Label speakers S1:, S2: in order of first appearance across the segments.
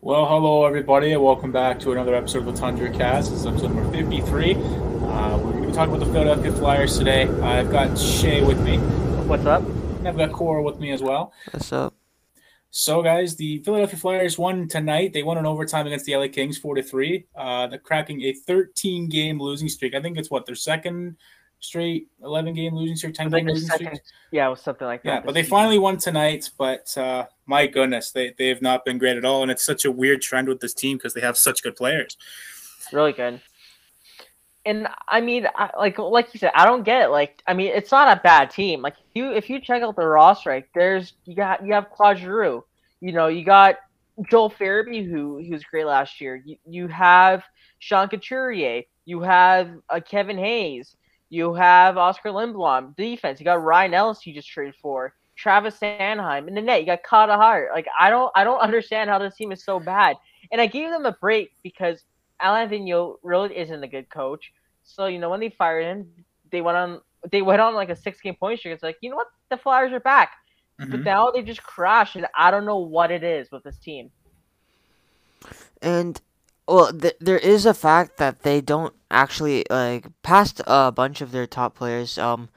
S1: Well, hello everybody, and welcome back to another episode of the Tundra Cast. This is episode number 53. Uh, we're going to be talking about the Philadelphia Flyers today. I've got Shay with me.
S2: What's up?
S1: And I've got Cora with me as well.
S3: What's up?
S1: So, guys, the Philadelphia Flyers won tonight. They won in overtime against the LA Kings, four to three. Uh, they're cracking a 13 game losing streak. I think it's what their second straight 11 game losing streak, 10 game losing
S2: second,
S1: streak.
S2: Yeah, it was something like that.
S1: Yeah, but they finally won tonight. But uh, my goodness, they they have not been great at all, and it's such a weird trend with this team because they have such good players.
S2: really good. And I mean, I, like like you said, I don't get it. Like, I mean, it's not a bad team. Like, if you if you check out the roster, like, there's you got you have Claude Giroux, you know, you got Joel Farabee, who he was great last year. You, you have Sean Couturier, you have uh, Kevin Hayes, you have Oscar Lindblom. Defense, you got Ryan Ellis, you just traded for. Travis Sanheim in the net. You got Carter Hart. Like I don't, I don't understand how this team is so bad. And I gave them a break because Alain Vigneault really isn't a good coach. So you know when they fired him, they went on, they went on like a six game point streak. It's like you know what, the Flyers are back. But
S1: Mhm.
S2: now they just crashed, and I don't know what it is with this team.
S3: And well, th- there is a fact that they don't actually like past a bunch of their top players. Um,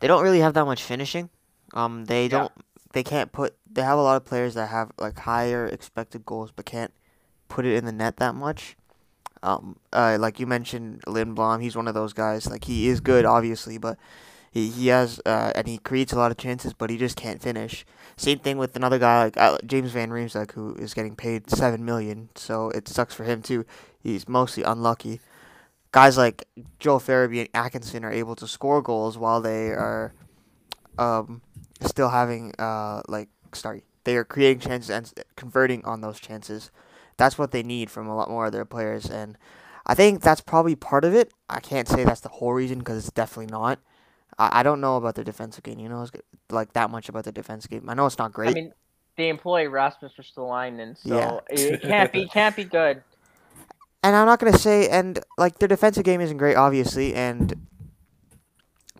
S3: they don't really have that much finishing. Um, they don't. They can't put. They have a lot of players that have like higher expected goals, but can't put it in the net that much. Um, uh, like you mentioned, Lindblom, he's one of those guys. Like he is good, obviously, but he he has uh, and he creates a lot of chances, but he just can't finish. Same thing with another guy like uh, James Van Riemsdyk, who is getting paid seven million, so it sucks for him too. He's mostly unlucky. Guys like Joel Farabee and Atkinson are able to score goals while they are um, still having uh, like sorry, they are creating chances and converting on those chances. That's what they need from a lot more of their players, and I think that's probably part of it. I can't say that's the whole reason because it's definitely not. I, I don't know about their defensive game. You know, like that much about the defensive game. I know it's not great.
S2: I mean, they employ Rasmus Ristolainen, so
S3: Yeah.
S2: it can't be can't be good.
S3: and I'm not gonna say and like their defensive game isn't great, obviously, and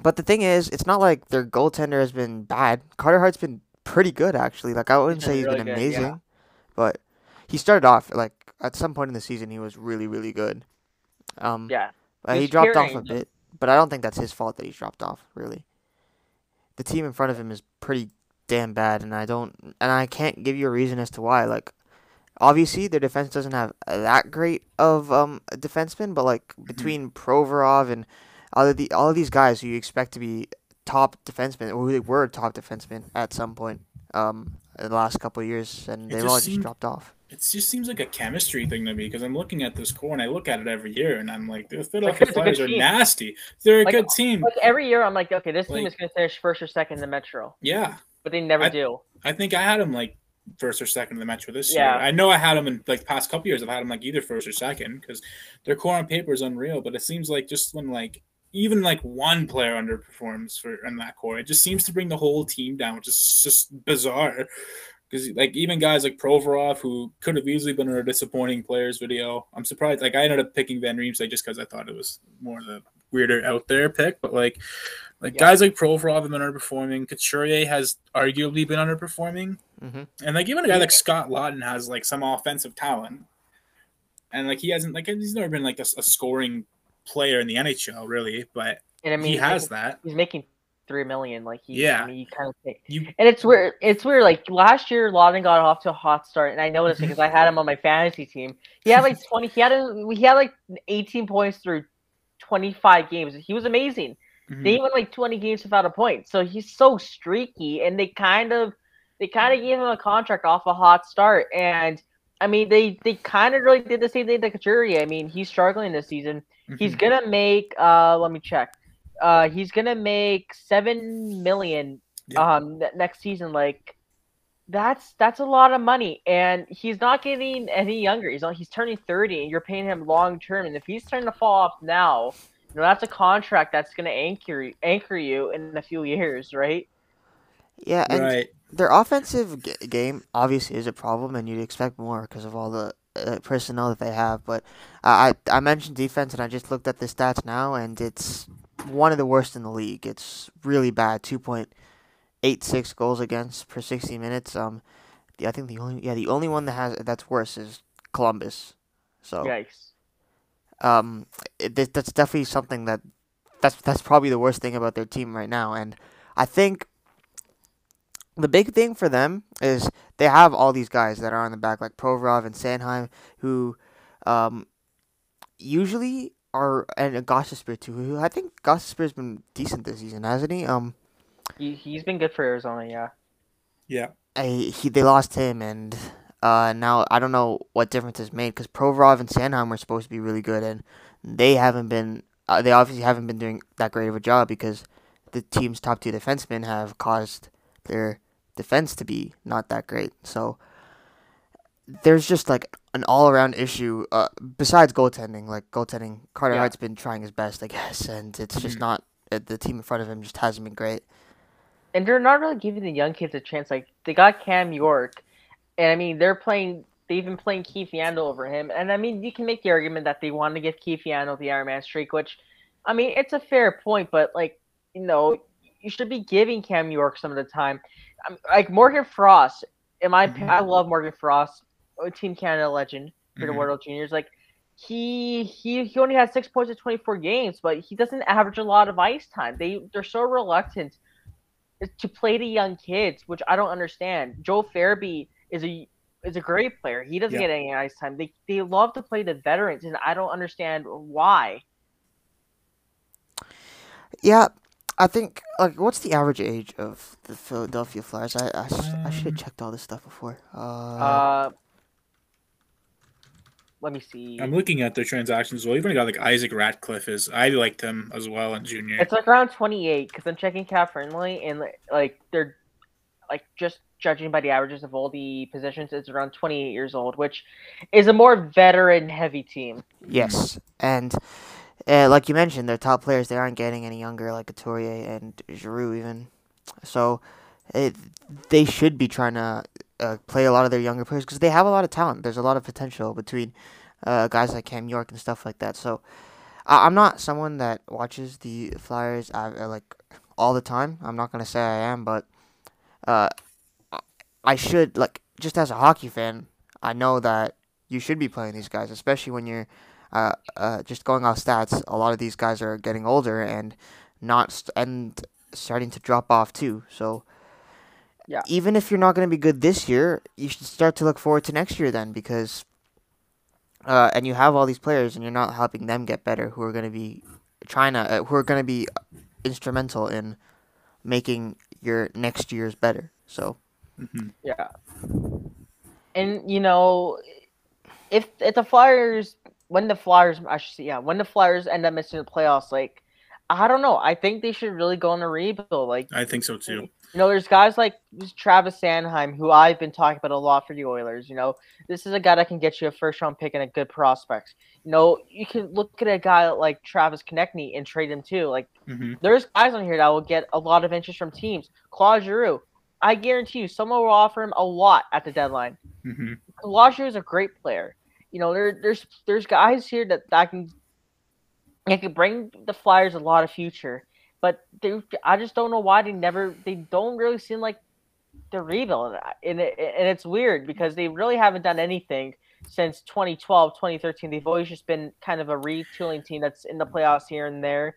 S3: but the thing is, it's not like their goaltender has been bad. Carter Hart's been pretty good actually. Like I wouldn't say he's
S2: really
S3: been
S2: good,
S3: amazing,
S2: yeah.
S3: but he started off like at some point in the season he was really really good. Um,
S2: Yeah,
S3: uh, he dropped off a bit, but I don't think that's his fault that he's dropped off. Really, the team in front of him is pretty damn bad, and I don't, and I can't give you a reason as to why. Like, obviously their defense doesn't have that great of um a defenseman, but like between Provorov and all of the all of these guys who you expect to be top defensemen, or who they were top defensemen at some point, um, in the last couple of years, and they've all just
S1: seemed-
S3: dropped off.
S1: It just seems like a chemistry thing to me because I'm looking at this core and I look at it every year and I'm like, the Philadelphia
S2: it's a good
S1: Flyers are
S2: team.
S1: nasty. They're a
S2: Like-
S1: good team.
S2: like every year I'm like, okay, this team is going to finish first or second in the Metro,
S1: Yeah,
S2: but they never
S1: I-
S2: do.
S1: I think I had them like first or second in the Metro this
S2: Yeah.
S1: year. I know I had them in like past couple years. I've had them like either first or second because their core on paper is unreal. But it seems like just when like even like one player underperforms for in that core, it just seems to bring the whole team down, which is just bizarre. Because like even guys like Provorov, who could have easily been in a disappointing players video, I'm surprised. Like I ended up picking Van Riemsdyk just because I thought it was more the weirder out there pick. But like like
S2: Yeah.
S1: guys like Provorov have been underperforming. Couturier has arguably been underperforming.
S3: Mm-hmm.
S1: And like even a guy like Scott Laughton has like some offensive talent, and like he hasn't like he's never been like a, a scoring player in the NHL really, but
S2: And I mean,
S1: he has
S2: making-
S1: that.
S2: He's making three million. Like he,
S1: Yeah.
S2: I mean, you kind of think.
S1: You
S2: And it's weird. It's weird. Like last year, Laughton got off to a hot start, and I noticed because I had him on my fantasy team. He had like twenty. He had a, he had like eighteen points through twenty five games. He was amazing.
S1: Mhm.
S2: They went like twenty games without a point. So he's so streaky, and they kind of they kind of gave him a contract off a hot start. And I mean, they they kind of really did the same thing to Couturier. I mean, he's struggling this season. He's
S1: Mhm.
S2: gonna make uh let me check. Uh he's gonna make seven million
S1: Yeah.
S2: um ne- next season. Like that's that's a lot of money. And he's not getting any younger. He's not he's turning 30 and you're paying him long term. And if he's starting to fall off now, you know, that's a contract that's gonna anchor anchor you in a few years, right?
S3: Yeah, and
S1: right.
S3: their offensive g- game obviously is a problem, and you'd expect more because of all the uh, personnel that they have. But I I mentioned defense, and I just looked at the stats now, and it's one of the worst in the league. It's really bad. Two point eight six goals against per sixty minutes. Um, the, I think the only yeah the only one that has that's worse is Columbus. So
S2: Yikes.
S3: um, it, that's definitely something that that's that's probably the worst thing about their team right now. And I think the big thing for them is they have all these guys that are on the back, like Provorov and Sanheim, who um, usually are and Gostisbehere too. Who I think Gostisbehere's been decent this season, hasn't he? Um,
S2: He he's been good for Arizona, yeah.
S1: Yeah.
S3: I, he they lost him, and uh, now I don't know what difference it's made because Provorov and Sanheim were supposed to be really good, and they haven't been. Uh, they obviously haven't been doing that great of a job because the team's top two defensemen have caused their defense to be not that great. So there's just like an all around issue. Uh, besides goaltending, like goaltending, Carter
S2: Yeah.
S3: Hart's been trying his best, I guess, and it's just
S1: Mhm.
S3: not. Uh, the team in front of him just hasn't been great.
S2: And they're not really giving the young kids a chance. Like they got Cam York, and I mean they're playing. They've been playing Keith Yandle over him, and I mean you can make the argument that they want to give Keith Yandle the Iron Man streak, which, I mean it's a fair point, but like you know you should be giving Cam York some of the time. Like Morgan Frost, in my opinion,
S1: Mhm.
S2: I love Morgan Frost, Team Canada legend for the
S1: Mhm.
S2: World Juniors. Like he he he only had six points in 24 games, but he doesn't average a lot of ice time. They they're so reluctant to play the young kids, which I don't understand. Joe Farabee is a is a great player. He doesn't
S1: Yeah.
S2: get any ice time. They they love to play the veterans, and I don't understand why.
S3: Yeah, I think like what's the average age of the Philadelphia Flyers? I I should have
S1: Um,
S3: checked all this stuff before. Uh,
S2: Uh, let me see.
S1: I'm looking at their transactions. Well, even got like Isaac Ratcliffe is. I liked him as well in junior.
S2: It's like around 28 because I'm checking Cap Friendly, and like they're like just judging by the averages of all the positions, it's around 28 years old, which is a more veteran heavy team.
S3: yes, and uh, like you mentioned, their top players they aren't getting any younger, like Couturier and Giroux even. So it, they should be trying to uh, play a lot of their younger players because they have a lot of talent. There's a lot of potential between uh, guys like Cam York and stuff like that. So I, I'm not someone that watches the Flyers uh, uh, like all the time. I'm not gonna say I am, but uh, I should like just as a hockey fan, I know that you should be playing these guys, especially when you're uh, uh, just going off stats. A lot of these guys are getting older and not st- and starting to drop off too. So
S2: Yeah.
S3: even if you're not going to be good this year, you should start to look forward to next year then because uh, and you have all these players and you're not helping them get better who are going to be trying to uh, who are going to be instrumental in making your next year's better. So
S1: Mhm.
S2: Yeah. And you know, if if the Flyers when the Flyers I should say yeah, when the Flyers end up missing the playoffs, like I don't know. I think they should really go on a rebuild. Like
S1: I think so too.
S2: you know, there's guys like Travis Sanheim who I've been talking about a lot for the Oilers. You know, this is a guy that can get you a first round pick and a good prospect. You know, you can look at a guy like Travis Konecny and trade him too. Like
S1: hmm
S2: there's guys on here that will get a lot of interest from teams. Claude Giroux, I guarantee you, someone will offer him a lot at the deadline.
S1: hmm
S2: Claude Giroux is a great player. You know, there, there's there's guys here that, that can that can bring the Flyers a lot of future, but they, I just don't know why they never they don't really seem like they're rebuilding that, and it, and it's weird because they really haven't done anything since 2012, 2013. They've always just been kind of a retooling team that's in the playoffs here and there,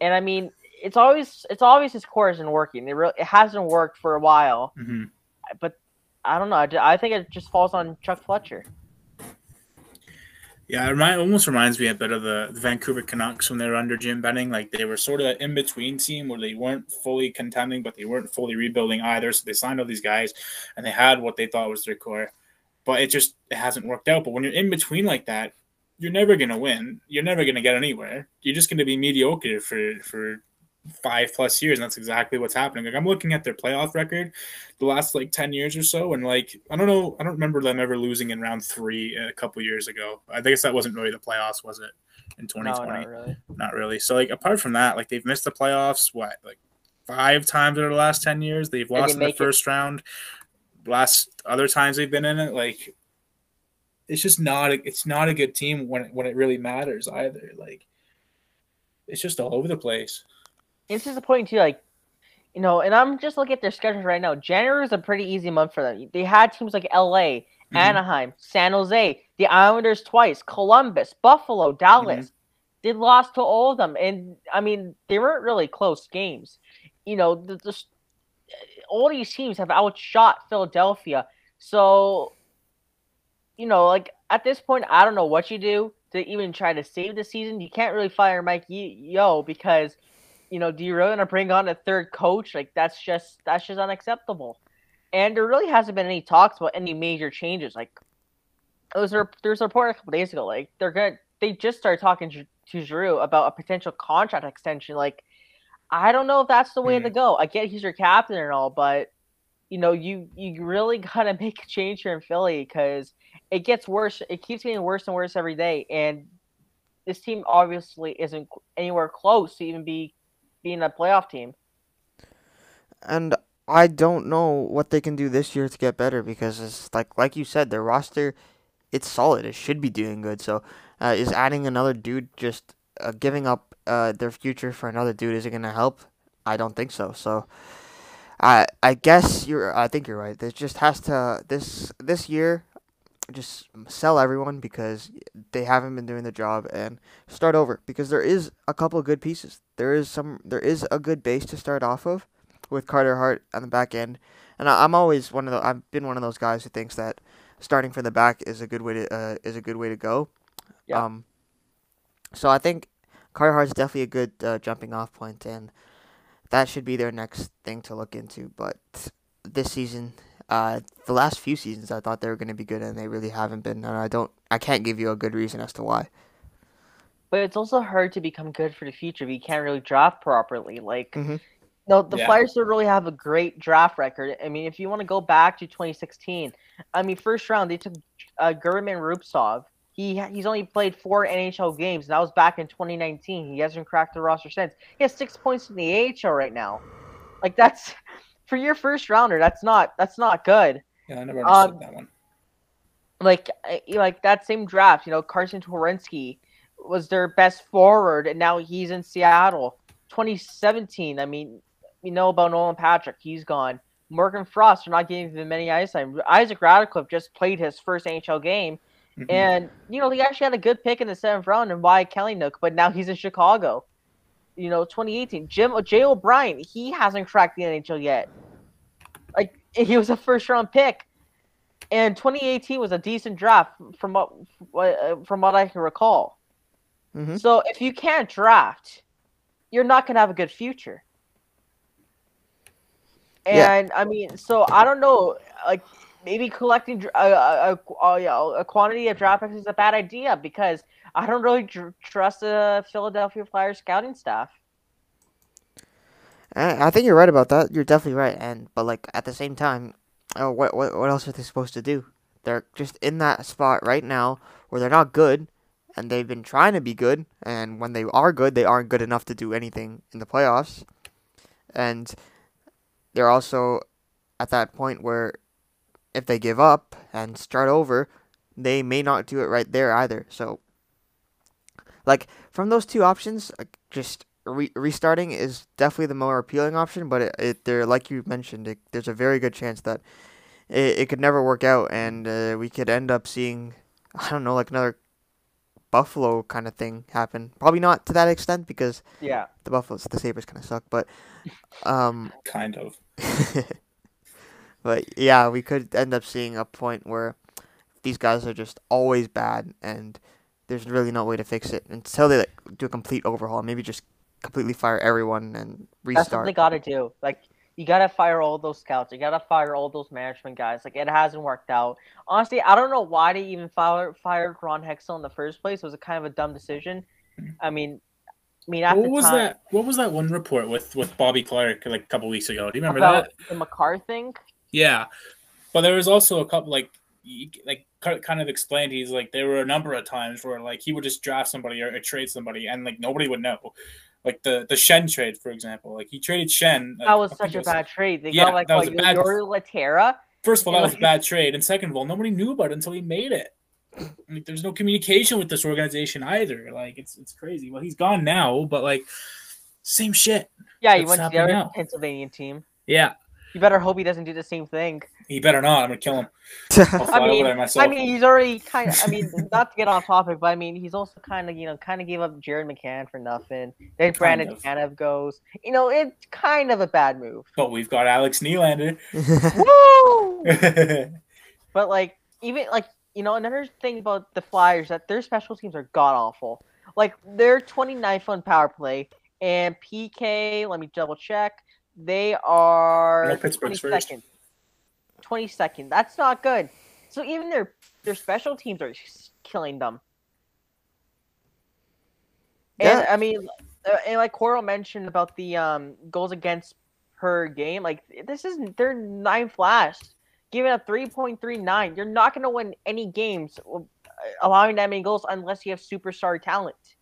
S2: and I mean it's always it's always his core isn't working. It really it hasn't worked for a while,
S1: hmm
S2: but I don't know. I, I think it just falls on Chuck Fletcher.
S1: Yeah, it remind, almost reminds me a bit of the Vancouver Canucks when they were under Jim Benning. Like they were sort of an in between team where they weren't fully contending, but they weren't fully rebuilding either. So they signed all these guys, and they had what they thought was their core, but it just it hasn't worked out. But when you're in between like that, you're never gonna win. You're never gonna get anywhere. You're just gonna be mediocre for for five plus years, and that's exactly what's happening. Like I'm looking at their playoff record, the last like ten years or so, and like I don't know, I don't remember them ever losing in round three a couple years ago. I guess that wasn't really the playoffs, was it? In
S2: No,
S1: 2020,
S2: not really.
S1: not really. So like apart from that, like they've missed the playoffs. What like five times over the last ten years? They've
S2: they
S1: lost in the
S2: make it-
S1: first round. Last other times they've been in it, like it's just not. A, it's not a good team when when it really matters either. Like it's just all over the place.
S2: It's disappointing too. Like You know, and I'm just looking at their schedules right now. January is a pretty easy month for them. They had teams like LA,
S1: Mm-hmm.
S2: Anaheim, San Jose, the Islanders twice, Columbus, Buffalo, Dallas.
S1: Mm-hmm.
S2: They lost to all of them, and I mean they weren't really close games. You know, the, the all these teams have outshot Philadelphia. So, you know, like at this point, I don't know what you do to even try to save the season. You can't really fire Mike Yeo because, you know, do you really want to bring on a third coach? Like that's just that's just unacceptable. And there really hasn't been any talks about any major changes. Like, there was a, there's a report a couple days ago. Like they're gonna they just started talking to, to Giroux about a potential contract extension. Like, I don't know if that's the way
S1: Hmm.
S2: to go. I get he's your captain and all, but you know, you you really gotta make a change here in Philly because it gets worse. It keeps getting worse and worse every day, and this team obviously isn't anywhere close to even be being a playoff team.
S3: And I don't know what they can do this year to get better because it's like like you said, their roster, it's solid. It should be doing good. So, uh, is adding another dude just uh, giving up uh, their future for another dude? Is it gonna help? I don't think so. So, I I guess you're. I think you're right. This just has to this this year, just sell everyone because they haven't been doing the job and start over because there is a couple of good pieces. There is some. There is a good base to start off of with Carter Hart on the back end, and I, I'm always one of the. I've been one of those guys who thinks that starting from the back is a good way to uh, is a good way to go.
S2: Yeah.
S3: Um. So I think Carter Hart's definitely a good uh, jumping off point, and that should be their next thing to look into. But this season, uh, the last few seasons, I thought they were going to be good, and they really haven't been. And I don't, I can't give you a good reason as to why.
S2: But it's also hard to become good for the future if you can't really draft properly. Like,
S3: Mhm.
S2: no, the
S1: Yeah.
S2: Flyers don't really have a great draft record. I mean, if you want to go back to 2016, I mean, first round they took uh, German Rubtsov. He he's only played four NHL games, and that was back in 2019. He hasn't cracked the roster since. He has six points in the AHL right now. Like that's for your first rounder. That's not that's not good.
S1: Yeah, I never understood
S2: Um,
S1: that one.
S2: like like that same draft, you know, Carsen Twarynski was their best forward, and now he's in Seattle. 2017, I mean, you know about Nolan Patrick, he's gone. Morgan Frost, they're not giving him any ice time. Isaac Ratcliffe just played his first NHL game,
S1: Mhm.
S2: and you know he actually had a good pick in the seventh round and Wyatt Kalynuk, but now he's in Chicago. You know, 2018, Jim Jay O'Brien, he hasn't cracked the NHL yet. Like he was a first round pick and 2018 was a decent draft from what uh, from what I can recall.
S3: Mhm.
S2: So if you can't draft, you're not gonna have a good future.
S3: Yeah.
S2: And I mean, so I don't know, like maybe collecting a, a, a, a quantity of draft picks is a bad idea because I don't really tr- trust the Philadelphia Flyers scouting staff.
S3: I think you're right about that. You're definitely right. And but like at the same time, oh, what what what else are they supposed to do? They're just in that spot right now where they're not good, and they've been trying to be good. And when they are good, they aren't good enough to do anything in the playoffs. And they're also at that point where if they give up and start over, they may not do it right there either. So, like from those two options, like, just re- restarting is definitely the more appealing option. But it, it there, like you mentioned, it, there's a very good chance that it, it could never work out, and uh, we could end up seeing, I don't know, like another Buffalo kind of thing happen. Probably not to that extent because
S2: Yeah.
S3: the Buffaloes, the Sabres kind of suck, but um.
S1: Kind of.
S3: but yeah, we could end up seeing a point where these guys are just always bad, and there's really no way to fix it until they like, do a complete overhaul. Maybe just completely fire everyone and restart.
S2: That's what they
S3: restart.
S2: got to do. Like, you got to fire all those scouts. You got to fire all those management guys. Like, it hasn't worked out. Honestly, I don't know why they even fired fired Ron Hextall in the first place. It was a kind of a dumb decision. I mean, I mean, at
S1: What was
S2: time,
S1: that? What was that one report with with Bobby Clarke like a couple weeks ago? Do you remember
S2: about
S1: that?
S2: the McCarr thing.
S1: Yeah, but there was also a couple like y- like kind of explained. He's like there were a number of times where like he would just draft somebody or, or trade somebody, and like nobody would know. Like the the Schenn trade, for example. Like he traded Schenn. like,
S2: That was such a
S1: was-
S2: bad trade. They
S1: Yeah,
S2: got like
S1: that was
S2: what,
S1: a bad-
S2: Lehtera.
S1: First of all, that was a bad trade, and second of all, nobody knew about it until he made it. Like, there's no communication with this organization either. Like, it's it's crazy. Well, he's gone now, but like, Same shit.
S2: Yeah, he went to the other
S1: now?
S2: Pennsylvania team.
S1: Yeah,
S2: You better hope he doesn't do the same thing.
S1: He better not. I'm gonna kill him. I'll fly
S2: I mean,
S1: over there myself.
S2: I mean, he's already kind of. I mean, not to get off topic, but I mean, he's also kind of, you know, kind of gave up Jared McCann for nothing. Then Brandon
S1: of.
S2: Tanev goes. You know, it's kind of a bad move.
S1: but we've got Alex Nylander.
S2: Woo! But like, even like, you know, another thing about the Flyers that their special teams are god awful. Like they're 29th on power play and PK. Let me double check. They are
S1: No, Pittsburgh's first.
S2: 22nd. 22nd. That's not good. So even their their special teams are killing them. And
S3: Yeah.
S2: I mean, uh, and like Coral mentioned about the um goals against per game, like this isn't they're ninth last, giving up three point three nine. You're not gonna win any games uh, allowing that many goals unless you have superstar talent.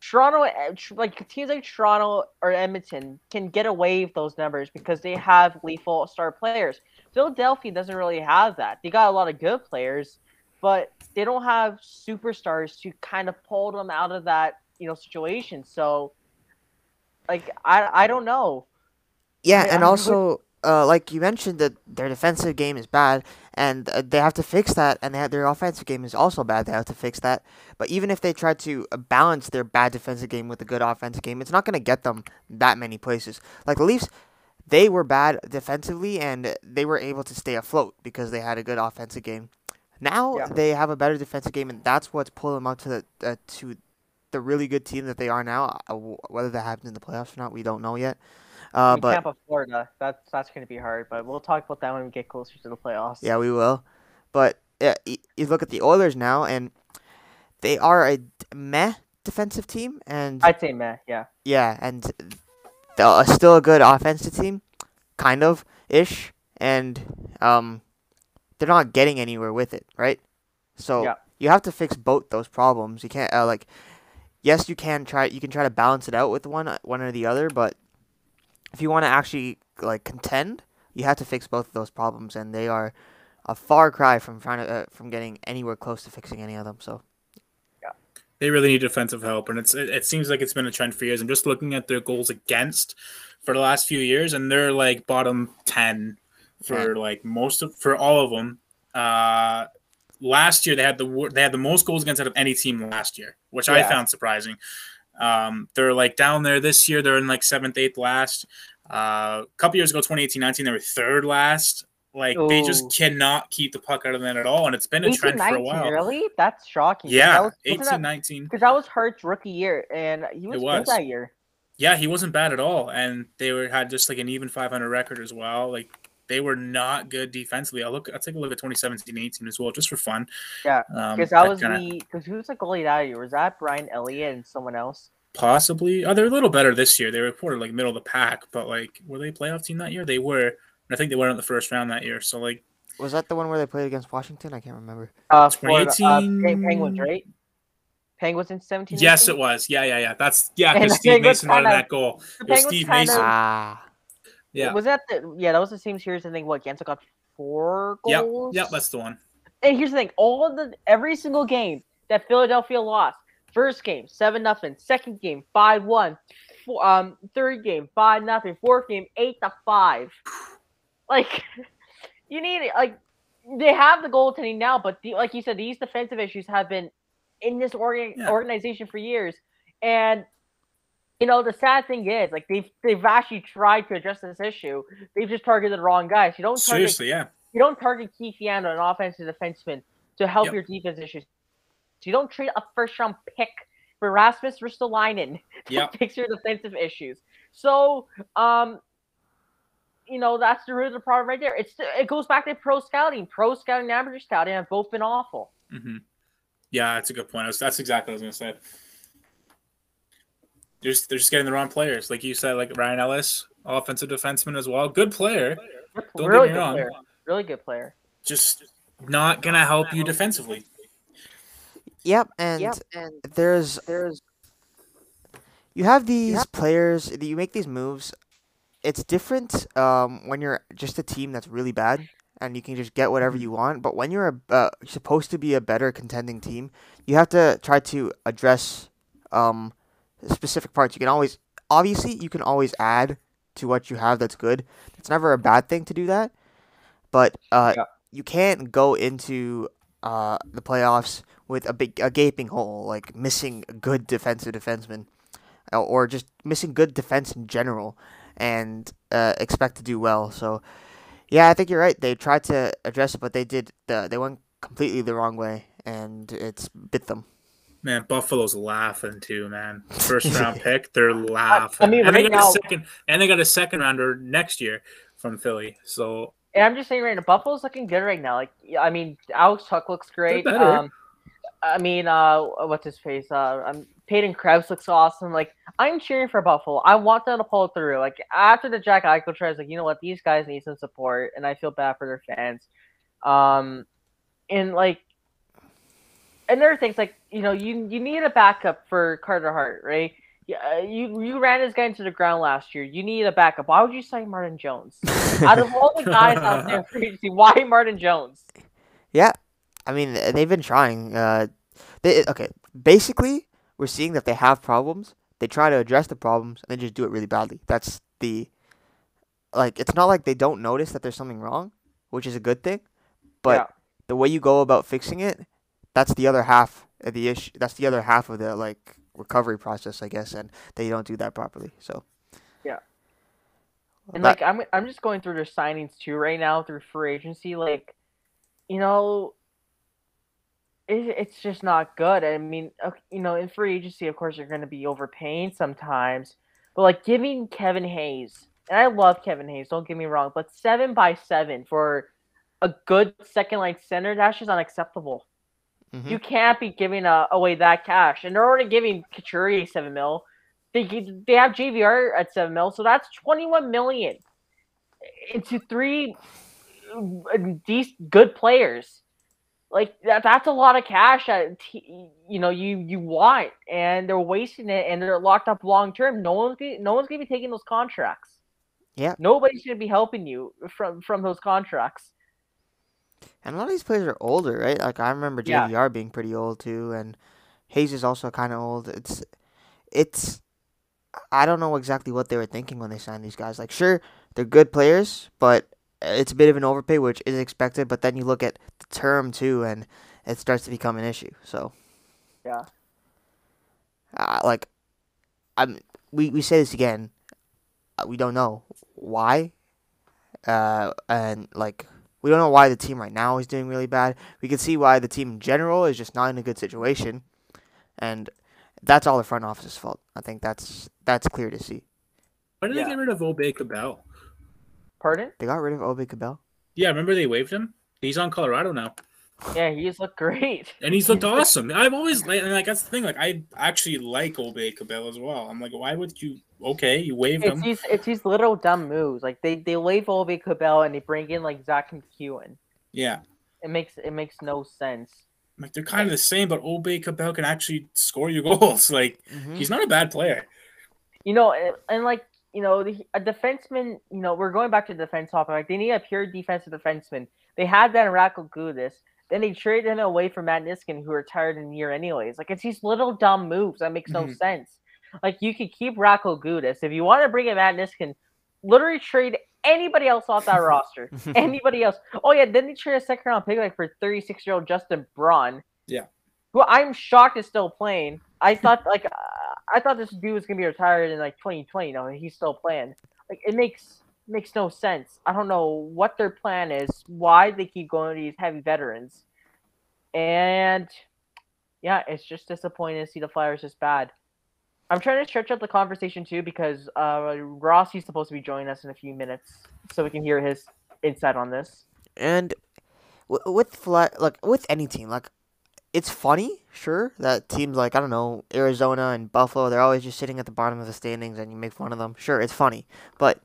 S2: Toronto, uh, like teams like Toronto or Edmonton, can get away with those numbers because they have lethal star players. Philadelphia doesn't really have that. They got a lot of good players, but they don't have superstars to kind of pull them out of that you know situation. So, like, I I don't know.
S3: Yeah,
S2: I-
S3: and
S2: I would-
S3: also, uh, like you mentioned, that their defensive game is bad, and uh, they have to fix that. And they have, their offensive game is also bad. They have to fix that. But even if they try to uh, balance their bad defensive game with a good offensive game, it's not going to get them that many places. Like the Leafs, they were bad defensively, and they were able to stay afloat because they had a good offensive game. Now
S2: Yeah.
S3: they have a better defensive game, and that's what's pulling them up to the uh, to the really good team that they are now. Uh, wh- whether that happens in the playoffs or not, we don't know yet.
S2: I
S3: Uh,
S2: mean,
S3: but
S2: Tampa, Florida, that's that's going to be hard. But we'll talk about that when we get closer to the playoffs.
S3: Yeah, we will. But yeah, y- you look at the Oilers now, and they are a meh defensive team, and
S2: I'd say meh. Yeah.
S3: yeah, and uh, still a good offensive team, kind of ish, and um, they're not getting anywhere with it, right? So
S2: Yeah.
S3: you have to fix both those problems. You can't uh, like, yes, you can try. You can try to balance it out with one, uh, one or the other, but if you want to actually like contend, you have to fix both of those problems, and they are a far cry from trying to uh, from getting anywhere close to fixing any of them. So
S1: they really need defensive help, and it's it, it seems like it's been a trend for years. I'm just looking at their goals against for the last few years, and they're like bottom ten for like most of for all of them. Uh, last year they had the they had the most goals against out of any team last year, which I found surprising. Um, they're like down there this year. They're in like seventh, eighth last. Uh, a couple years ago, 2018, 19, they were third last. Like they just cannot keep the puck out of the net at all, and it's been a
S2: 18,
S1: trend for a while.
S2: Really? That's shocking.
S1: Yeah,
S2: that was,
S1: 18, 19.
S2: Because that was Hart's rookie year, and he was,
S1: was.
S2: good that year.
S1: Yeah, he wasn't bad at all, and they were had just like an even 500 record as well. Like they were not good defensively. I'll look. I'll take a look at 2017-18 as well, just for fun.
S2: Yeah,
S1: um,
S2: Because that was
S1: kinda-
S2: the because who was the goalie that year? Was that Brian Elliott and someone else?
S1: possibly. Oh, they're a little better this year. They were reported like middle of the pack, but like were they a playoff team that year? They were. And I think they went in the first round that year. So like
S3: was that the one where they played against Washington? I can't remember.
S2: Uh, Florida, uh,
S1: 2018?
S2: Penguins, right? Penguins in seventeen.
S1: yes,
S2: 18?
S1: it was. Yeah, yeah, yeah. That's yeah. Because Steve
S2: Penguins
S1: Mason wanted that goal. It was Steve
S2: kind
S1: Mason.
S2: of
S3: Ah,
S1: Yeah.
S2: was that the yeah that was the same series. I think what Guentzel got four
S1: Yep.
S2: goals.
S1: Yep. That's the one.
S2: And here's the thing: all of the every single game that Philadelphia lost, first game seven nothing, second game five one, um, third game five nothing, fourth game eight to five. Like, you need like they have the goaltending now, but the, like you said, these defensive issues have been in this organ-
S1: Yeah.
S2: organization for years, and. You know the sad thing is, like they've they've actually tried to address this issue. They've just targeted the wrong guys. You don't target
S1: Seriously, yeah.
S2: you don't target Keith Yandle, an offensive defenseman, to help
S1: Yep.
S2: your defense issues. So you don't trade a first round pick for Rasmus Ristolainen to
S1: Yep.
S2: fix your defensive issues. So, um, you know, that's the root of the problem right there. It's it goes back to pro scouting. Pro scouting and amateur scouting have both been awful.
S1: hmm Yeah, that's a good point. I was- That's exactly what I was gonna say. They're just, they're just getting the wrong players, like you said, like Ryan Ellis, offensive defenseman as well. Good player, Don't get
S2: really
S1: me
S2: good
S1: wrong.
S2: player. Really good player.
S1: just not gonna help you defensively.
S3: yep, and
S2: and
S3: there's
S2: there's
S3: you have these players that you make these moves it's different um, when you're just a team that's really bad and you can just get whatever you want but when you're a, uh, supposed to be a better contending team you have to try to address um, specific parts you can always obviously you can always add to what you have that's good. It's never a bad thing to do that. But uh,
S2: Yeah.
S3: you can't go into uh, the playoffs with a big a gaping hole, like missing a good defensive defenseman, uh, or just missing good defense in general, and uh, expect to do well. So, yeah, I think you're right. They tried to address it, but they did. The, they went completely the wrong way, and it's bit them.
S1: Man, Buffalo's laughing too, man. First round pick, they're laughing.
S2: I mean,
S1: and they
S2: right
S1: got
S2: now-
S1: a second, and they got a second rounder next year from Philly. So
S2: And I'm just saying right now, Buffalo's looking good right now. Like, yeah, I mean, Alex Tuch looks great.
S1: better.
S2: Um, I mean, uh, what's his face? Uh, um, Peyton Krebs looks awesome. Like, I'm cheering for Buffalo. I want them to pull it through. Like, after the Jack Eichel trade, like, you know what? These guys need some support, and I feel bad for their fans. Um, and like, another thing's like, you know, you you need a backup for Carter Hart, right? Yeah, you you ran this guy into the ground last year. You need a backup. Why would you sign Martin Jones? out of all the guys out there for agency, why Martin Jones?
S3: Yeah, I mean they've been trying. Uh, they okay. Basically, we're seeing that they have problems. They try to address the problems and they just do it really badly. That's the like. It's not like they don't notice that there's something wrong, which is a good thing. But
S2: Yeah.
S3: the way you go about fixing it, that's the other half of the issue. That's the other half of the like recovery process, I guess, and they don't do that properly. So
S2: Yeah. And
S3: That-
S2: like I'm I'm just going through their signings too right now through free agency. Like, you know, it, it's just not good. I mean, you know, in free agency, of course, you're going to be overpaying sometimes. But like giving Kevin Hayes, and I love Kevin Hayes. Don't get me wrong, but seven by seven for a good second line center, that's just unacceptable.
S3: mhm.
S2: You can't be giving uh, away that cash, and they're already giving Couturier seven mil. They they have JVR at seven mil, so that's twenty one million into three uh, decent good players. Like that, that's a lot of cash that you know you you want, and they're wasting it, and they're locked up long term. No one's gonna, no one's gonna be taking those contracts.
S3: Yeah.
S2: nobody's gonna be helping you from from those contracts.
S3: And a lot of these players are older, right? Like I remember
S2: Yeah.
S3: Being pretty old too, and Hayes is also kind of old. It's, it's, I don't know exactly what they were thinking when they signed these guys. Like, sure, they're good players, but it's a bit of an overpay, which is expected. But then you look at the term too, and it starts to become an issue. So,
S2: Yeah.
S3: uh, like, I'm we we say this again. uh, We don't know why, uh, and like we don't know why the team right now is doing really bad. We can see why the team in general is just not in a good situation, and that's all the front office's fault. I think that's that's clear to see.
S1: why did
S2: Yeah.
S1: they get rid of Aube-Kubel?
S2: Pardon?
S3: They got rid of Aube-Kubel.
S1: Yeah, remember they waived him. He's on Colorado now,
S2: Yeah, he's looked great.
S1: and he's looked awesome. I've always like, and like that's the thing. Like I actually like Aube-Kubel as well. I'm like, why would you? Okay, you wave
S2: It's
S1: him.
S2: these it's these little dumb moves. Like they they leave Aube-Kubel and they bring in like Zack MacEwen.
S1: Yeah,
S2: It makes it makes no sense.
S1: like they're kind of the same, but Aube-Kubel can actually score your goals. Like
S3: Mm-hmm.
S1: he's not a bad player.
S2: You know, and, and like you know, the, a defenseman. You know, we're going back to the defense topic. Like they need a pure defensive defenseman. They had that in Radko Gudas. Then they traded him away for Matt Niskanen, who retired in the year anyways. Like it's these little dumb moves that makes no
S1: Mhm.
S2: sense. Like you could keep Radko Gudas if you want to bring in Matt Niskanen. Literally trade anybody else off that roster. anybody else. Oh yeah, then they trade a second round pick like for 36 year old Justin Braun.
S1: Yeah.
S2: Who I'm shocked is still playing. I thought like uh, I thought this dude was gonna be retired in like 2020. No, he's still playing. Like it makes makes no sense. I don't know what their plan is. Why they keep going to these heavy veterans, and yeah, it's just disappointing to see the Flyers this bad. I'm trying to stretch out the conversation too because uh, Rossi's supposed to be joining us in a few minutes, so we can hear his insight on this.
S3: And with fly, like with any team, like it's funny, sure, that teams like I don't know Arizona and Buffalo, they're always just sitting at the bottom of the standings, and you make fun of them. Sure, it's funny, but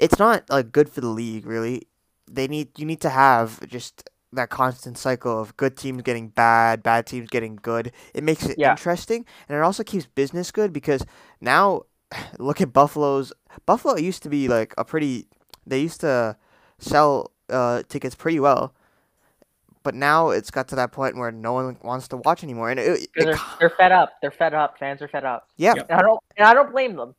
S3: it's not like good for the league, really. They need you need to have just that constant cycle of good teams getting bad, bad teams getting good. It makes it
S2: Yeah.
S3: interesting, and it also keeps business good because now look at Buffalo's. Buffalo used to be like a pretty. They used to sell uh, tickets pretty well, but now it's got to that point where no one wants to watch anymore, and it, it,
S2: They're, they're fed up. They're fed up. Fans are fed up.
S3: yeah,
S1: Yep.
S2: And I don't. And I don't blame them.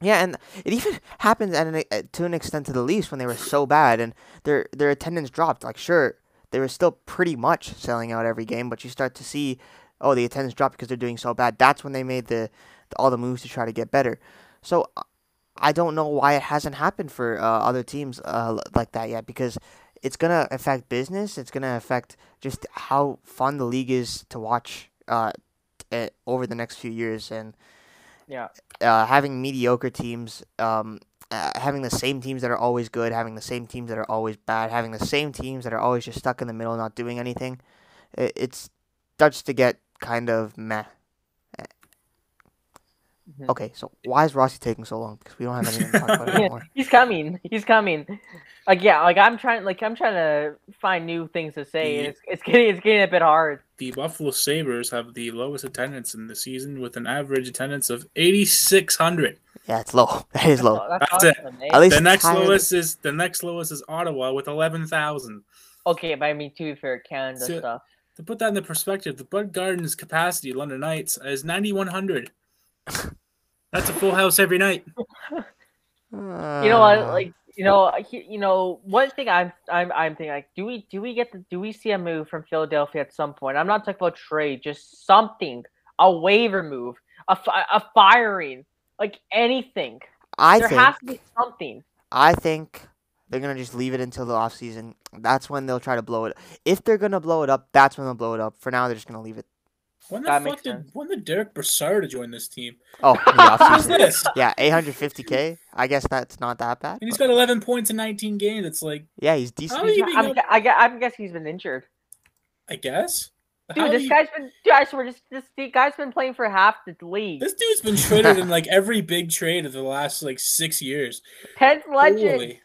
S3: Yeah, and it even happened at an, uh, to an extent to the Leafs when they were so bad and their their attendance dropped. Like, sure, they were still pretty much selling out every game, but you start to see, oh, the attendance dropped because they're doing so bad. That's when they made the, the all the moves to try to get better. So I don't know why it hasn't happened for uh, other teams uh, like that yet because it's gonna affect business. It's gonna affect just how fun the league is to watch uh, t- over the next few years and
S2: Yeah.
S3: uh, having mediocre teams, um, uh, having the same teams that are always good, having the same teams that are always bad, having the same teams that are always just stuck in the middle, not doing anything. It, it starts to get kind of meh.
S2: Mhm.
S3: Okay, so why is Rossi taking so long? Because we don't have anything to talk about anymore.
S2: he's coming. He's coming. Like yeah, like I'm trying. Like I'm trying to find new things to say. and It's, it's getting it's getting a bit hard.
S1: The Buffalo Sabres have the lowest attendance in the season with an average attendance of 8,600.
S3: Yeah, it's low. That is low.
S1: That's it.
S2: awesome, eh?
S3: At least
S1: The next
S3: higher
S1: lowest is the next lowest is Ottawa with 11,000.
S2: Okay, but I mean, to be fair, Canada
S1: So-
S2: stuff.
S1: To put that in the perspective, the Bud Gardens capacity London Knights is 9,100. That's a full house every night.
S2: You know what? Like you know, you know, one thing I'm I'm I'm thinking like, do we do we get the do we see a move from Philadelphia at some point? I'm not talking about trade, just something, a waiver move, a a firing, like anything.
S3: I
S2: there
S3: think
S2: has to be something.
S3: I think they're gonna just leave it until the off season. That's when they'll try to blow it. If they're gonna blow it up, that's when they'll blow it up. For now, they're just gonna leave it.
S1: When the
S2: That
S1: fuck did
S2: sense.
S1: when did Derek Brassard join this team?
S3: Oh, in the off
S1: Who's this?
S3: Yeah, 850k. I guess that's not that bad.
S1: And he's
S3: but-
S1: got 11 points in 19 games. It's like,
S3: yeah, he's decent.
S1: How are you
S2: I'm,
S1: being
S2: gu- I, I'm guessing he's been injured.
S1: I guess.
S2: Dude,
S1: How
S2: this
S1: you-
S2: guy's been. Dude, I swear, this this dude- guy's been playing for half the league.
S1: This dude's been traded in like every big trade of the last like six years.
S2: Tenth legend.
S1: Holy.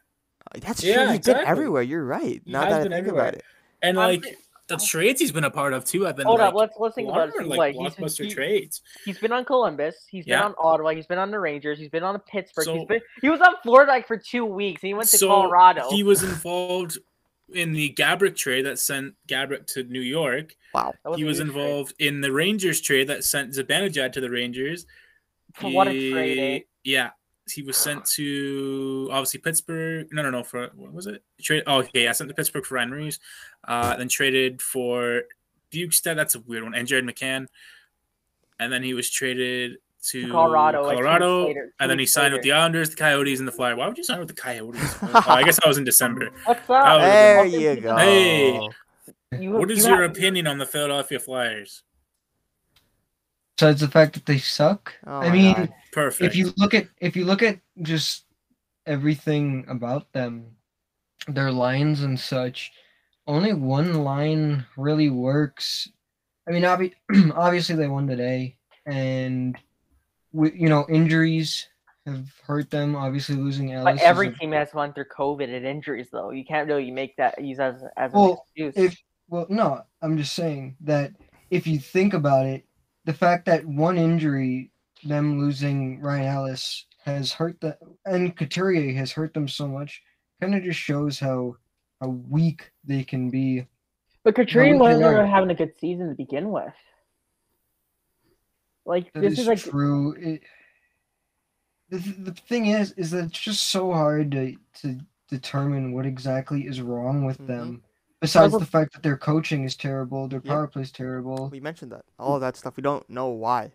S3: That's
S1: Yeah,
S3: true. He's
S1: exactly.
S3: been everywhere. You're right.
S1: He
S3: Now that I think
S1: everywhere.
S3: about it.
S1: And
S2: I'm
S1: like
S2: thi-
S1: the trades he's been a part of too I've been
S2: Hold
S1: like,
S2: up, let's let's think about it.
S1: them
S2: Like,
S1: are like
S2: he's,
S1: blockbuster
S2: he,
S1: trades.
S2: he's been on Columbus. He's been
S1: Yeah.
S2: on Ottawa. He's been on the Rangers. He's been on the Pittsburgh.
S1: So-
S2: he's been he was on Florida like for two weeks. And he went to
S1: So
S2: Colorado.
S1: he was involved in the Gaborik trade that sent Gaborik to New York.
S3: Wow.
S2: That
S1: he was
S2: huge trade.
S1: involved in the Rangers trade that sent Zibanejad to the Rangers.
S2: What a trade, eh?
S1: He- Yeah, he was sent to obviously Pittsburgh. No, no, no. For what was it? Trade. Oh, okay. I sent to Pittsburgh for Ryan Reaves. Uh, then traded for Bjugstad. That's a weird one. And Jared McCann. And then he was traded to
S2: To Colorado, like,
S1: Colorado,
S2: weeks
S1: and then he
S2: weeks
S1: signed with the Islanders, the Coyotes, and the Flyers. Why would you sign with the Coyotes? oh, I guess that was in December.
S2: What's up?
S3: There you go.
S1: Hey.
S2: You-
S1: What is
S2: you
S1: your
S2: have-
S1: opinion on the Philadelphia Flyers?
S4: Besides the fact that they suck.
S3: Oh
S4: I mean,
S3: God.
S1: Perfect.
S4: if you look at if you look at just everything about them, their lines and such, only one line really works. I mean, obvi- obviously they won today, and with you know injuries have hurt them. Obviously, losing Ellis.
S2: But
S4: is
S2: every
S4: a-
S2: team has gone through COVID and injuries, though. You can't really make that use as as an
S4: Well,
S2: excuse.
S4: if well, no, I'm just saying that if you think about it, the fact that one injury, them losing Ryan Ellis, has hurt the and Couturier has hurt them so much, kind of just shows how how weak they can be.
S2: But Couturier
S4: No,
S2: wasn't
S4: you're
S2: having a good season to begin with. Like
S4: That
S2: this
S4: is
S2: is like
S4: true. It, the, the thing is, is that it's just so hard to to determine what exactly is wrong with
S3: Mhm.
S4: them. Besides the fact that their coaching is terrible, their
S3: Yeah.
S4: power play is terrible.
S3: We mentioned that. All of that stuff. We don't know why.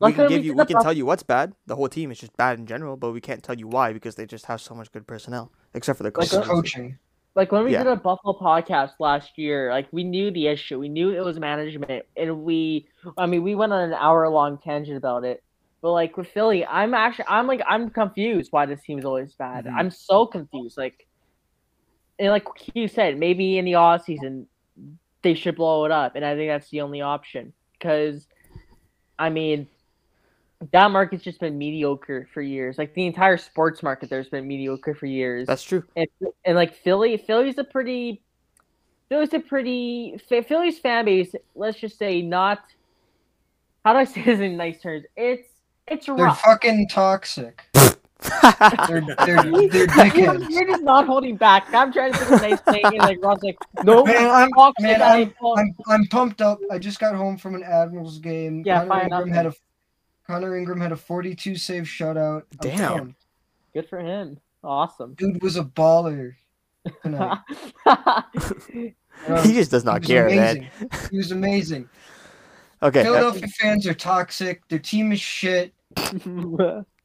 S3: We
S2: Like
S3: can give
S2: we
S3: you. We can
S2: Buff-
S3: tell you what's bad. The whole team is just bad in general, but we can't tell you why because they just have so much good personnel, except for the
S2: Like,
S3: coaching.
S4: coaching.
S2: like when we
S3: Yeah.
S2: did a Buffalo podcast last year, like we knew the issue. We knew it was management, and we, I mean, we went on an hour long tangent about it. But like with Philly, I'm actually, I'm like, I'm confused why this team is always bad.
S3: Mhm.
S2: I'm so confused. Like, and like you said, maybe in the off season they should blow it up, and I think that's the only option because, I mean. That market's just been mediocre for years. Like the entire sports market, there's been mediocre for years
S3: That's true.
S2: and, and like Philly, Philly's a pretty, Philly's a pretty, Philly's fan base. Let's just say not. How do I say this in nice terms? It's it's
S4: They're
S2: rough.
S4: fucking toxic. They're they're
S2: You-
S4: they're
S2: You're,
S4: dickheads.
S2: you're just not holding back. I'm trying to think of a nice thing, and like Rob's like, no,
S4: Man, I'm
S2: toxic,
S4: man,
S2: I
S4: I'm. I'm I'm pumped up. I just got home from an Admirals game.
S2: Yeah,
S4: Connor
S2: fire
S4: Ingram had a Connor Ingram had a 42 save shutout. I'm
S3: Damn.
S2: Good for him. Awesome.
S4: Dude was a baller tonight.
S3: he just does not care,
S4: amazing.
S3: man.
S4: He was amazing.
S3: Okay. uh,
S4: Philadelphia fans are toxic. Their team is shit.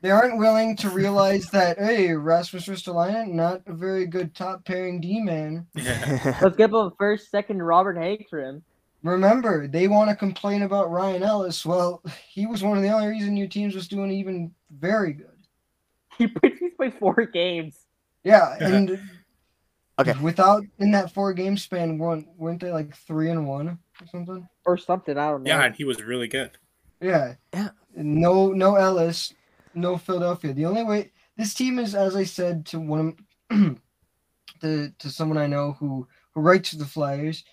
S4: They aren't willing to realize that hey, Rasmus Ristolainen, not a very good top pairing D man.
S1: Yeah.
S2: Let's give a first, second Robert Haig for him.
S4: Remember, they want to complain about Ryan Ellis. Well, he was one of the only reason your teams was doing even very good.
S2: He played, he's played four games.
S4: Yeah, and
S3: Okay.
S4: without in that four game span, weren't weren't they like three and one or something?
S2: Or something, I don't know.
S1: yeah, and he was really good.
S4: Yeah.
S3: Yeah.
S4: No, no Ellis, no Philadelphia. The only way this team is, as I said to one, of- to to someone I know who who writes for the Flyers,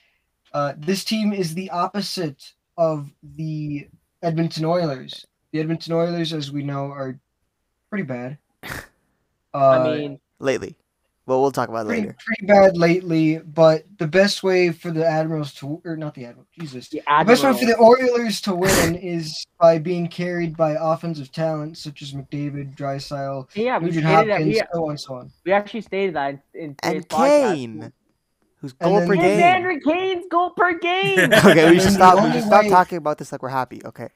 S4: uh, this team is the opposite of the Edmonton Oilers. The Edmonton Oilers, as we know, are pretty bad. Uh,
S2: I mean,
S3: Lately. Well, we'll talk about it
S4: pretty,
S3: later.
S4: pretty bad lately. But the best way for the Admirals to, or not the Admirals, Jesus,
S2: the
S4: the best way for the Oilers to win is by being carried by offensive talent such as McDavid, Draisaitl,
S2: yeah, we
S4: Nugent
S2: stated that.
S4: Hopkins,
S2: We,
S4: so on and so on.
S2: we actually stated that in today's
S3: And
S2: podcast.
S3: Kane, who's goal
S4: then-
S3: per
S4: And
S3: game.
S2: Evander Kane's goal per game.
S3: okay, we
S4: And
S3: should stop. We should stop
S4: way-
S3: talking about this like we're happy. Okay.